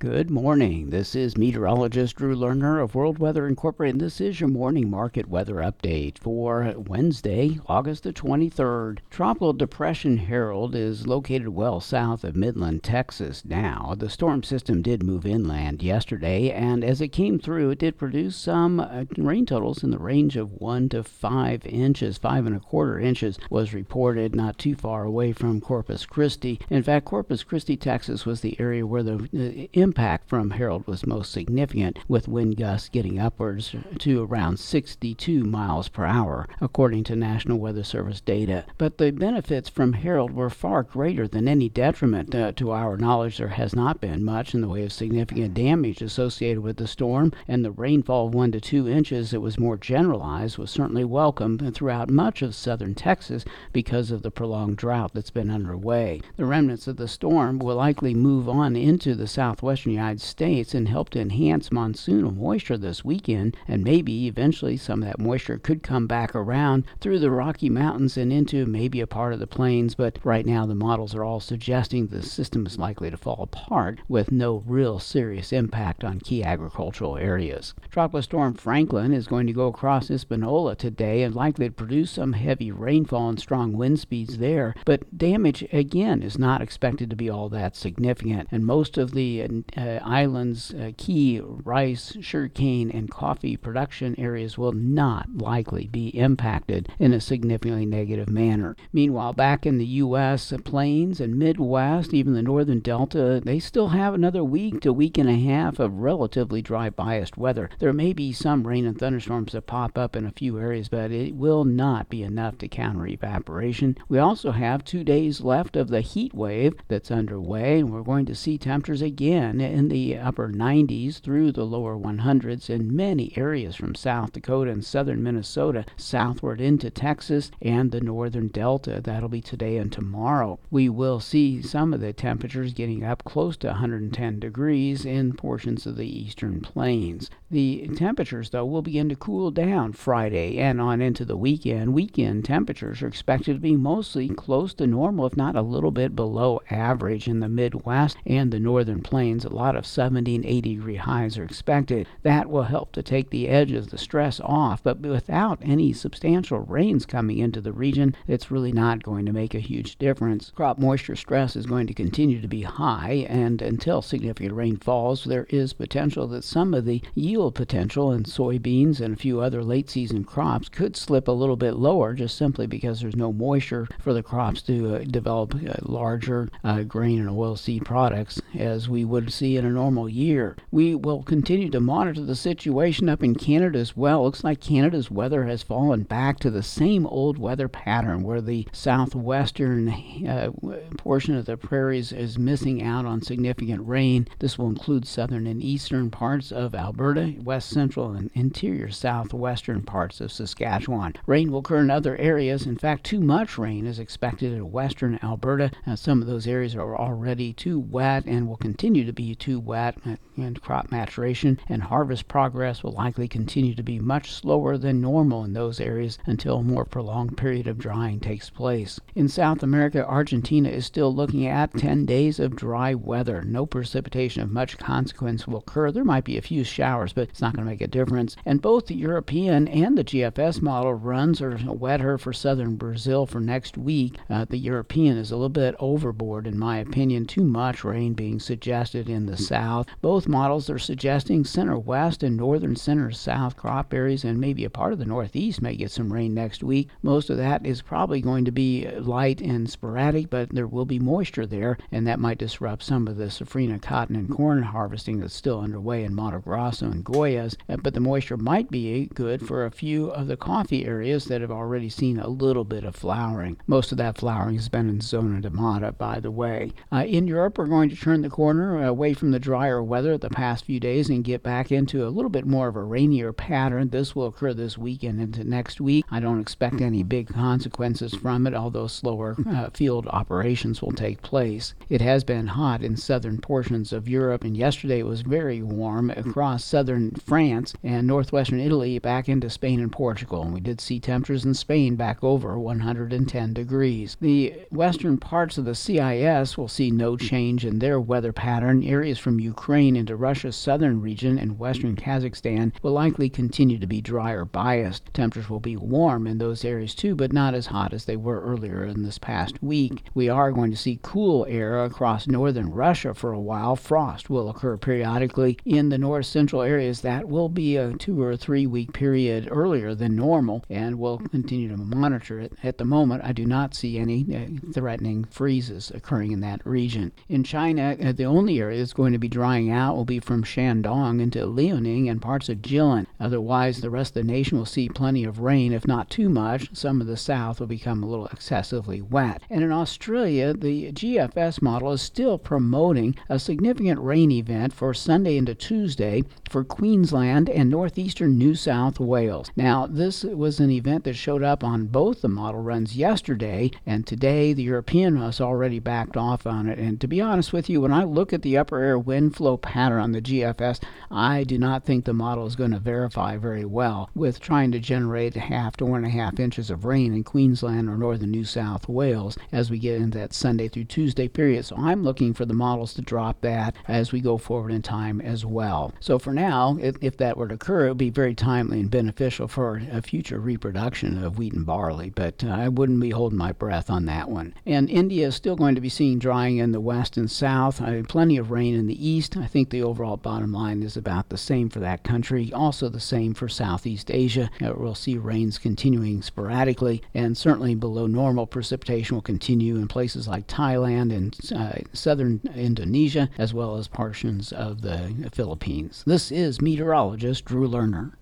Good morning. This is meteorologist Drew Lerner of World Weather Incorporated. This is your morning market weather update for Wednesday, August the 23rd. Tropical Depression Harold is located well south of Midland, Texas now. The storm system did move inland yesterday, and as it came through, it did produce some uh, rain totals in the range of 1 to 5 inches. 5 and a quarter inches was reported not too far away from Corpus Christi. In fact, Corpus Christi, Texas was the area where the, the impact from Harold was most significant, with wind gusts getting upwards to around 62 miles per hour, according to National Weather Service data. But the benefits from Harold were far greater than any detriment. Uh, to our knowledge, there has not been much in the way of significant damage associated with the storm, and the rainfall of 1 to 2 inches that was more generalized was certainly welcome throughout much of southern Texas because of the prolonged drought that's been underway. The remnants of the storm will likely move on into the southwest western United States and help to enhance monsoonal moisture this weekend, and maybe eventually some of that moisture could come back around through the Rocky Mountains and into maybe a part of the plains. But right now, the models are all suggesting the system is likely to fall apart with no real serious impact on key agricultural areas. Tropical storm Franklin is going to go across Hispaniola today and likely to produce some heavy rainfall and strong wind speeds there, but damage again is not expected to be all that significant, and most of the uh, island's uh, key rice, sugarcane, and coffee production areas will not likely be impacted in a significantly negative manner. Meanwhile, back in the U.S. the plains and Midwest, even the northern delta, they still have another week to week and a half of relatively dry biased weather. There may be some rain and thunderstorms that pop up in a few areas, but it will not be enough to counter evaporation. We also have two days left of the heat wave that's underway, and we're going to see temperatures again in the upper 90s through the lower 100s in many areas from South Dakota and southern Minnesota southward into Texas and the northern delta. That'll be today and tomorrow. We will see some of the temperatures getting up close to 110 degrees in portions of the eastern plains. The temperatures, though, will begin to cool down Friday and on into the weekend. Weekend temperatures are expected to be mostly close to normal, if not a little bit below average in the Midwest and the northern plains a lot of 70 and 80 degree highs are expected. That will help to take the edge of the stress off, but without any substantial rains coming into the region, it's really not going to make a huge difference. Crop moisture stress is going to continue to be high, and until significant rain falls, there is potential that some of the yield potential in soybeans and a few other late season crops could slip a little bit lower just simply because there's no moisture for the crops to uh, develop uh, larger uh, grain and oilseed products as we would see in a normal year. We will continue to monitor the situation up in Canada as well. Looks like Canada's weather has fallen back to the same old weather pattern where the southwestern uh, portion of the prairies is missing out on significant rain. This will include southern and eastern parts of Alberta, west central and interior southwestern parts of Saskatchewan. Rain will occur in other areas. In fact, too much rain is expected in western Alberta. Uh, some of those areas are already too wet and will continue to be too wet and crop maturation and harvest progress will likely continue to be much slower than normal in those areas until a more prolonged period of drying takes place. In South America, Argentina is still looking at 10 days of dry weather. No precipitation of much consequence will occur. There might be a few showers, but it's not going to make a difference. And both the European and the GFS model runs are wetter for southern Brazil for next week. Uh, the European is a little bit overboard, in my opinion. Too much rain being suggested in the south. Both models are suggesting center west and northern center south crop areas, and maybe a part of the northeast may get some rain next week. Most of that is probably going to be light and sporadic, but there will be moisture there, and that might disrupt some of the safrinha cotton and corn harvesting that's still underway in Mato Grosso and Goiás. Uh, but the moisture might be good for a few of the coffee areas that have already seen a little bit of flowering. Most of that flowering has been in Zona de Mata, by the way. Uh, in Europe, we're going to turn the corner away from the drier weather the past few days and get back into a little bit more of a rainier pattern. This will occur this weekend into next week. I don't expect any big consequences from it, although slower uh, field operations will take place. It has been hot in southern portions of Europe, and yesterday it was very warm across southern France and northwestern Italy back into Spain and Portugal. And we did see temperatures in Spain back over 110 degrees. The western parts of the CIS will see no change in their weather pattern areas from Ukraine into Russia's southern region and western Kazakhstan will likely continue to be drier biased. Temperatures will be warm in those areas too, but not as hot as they were earlier in this past week. We are going to see cool air across northern Russia for a while. Frost will occur periodically in the north central areas. That will be a two or three week period earlier than normal, and we'll continue to monitor it. At the moment, I do not see any uh, threatening freezes occurring in that region. In China, uh, the only area that's going to be drying out will be from Shandong into Liaoning and parts of Jilin. Otherwise, the rest of the nation will see plenty of rain, if not too much. Some of the south will become a little excessively wet. And in Australia, the GFS model is still promoting a significant rain event for Sunday into Tuesday for Queensland and northeastern New South Wales. Now, this was an event that showed up on both the model runs yesterday, and today the European has already backed off on it. And to be honest with you, when I look at the upper air wind flow pattern on the GFS, I do not think the model is going to verify very well with trying to generate a half to one and a half inches of rain in Queensland or northern New South Wales as we get into that Sunday through Tuesday period. So I'm looking for the models to drop that as we go forward in time as well. So for now, if, if that were to occur, it would be very timely and beneficial for a future reproduction of wheat and barley. But uh, I wouldn't be holding my breath on that one. And India is still going to be seeing drying in the west and south. I mean, plenty of rain in the east. I think the overall bottom line is about the same for that country. Also the same for Southeast Asia. We'll see rains continuing sporadically, and certainly below normal precipitation will continue in places like Thailand and uh, southern Indonesia, as well as portions of the Philippines. This is meteorologist Drew Lerner.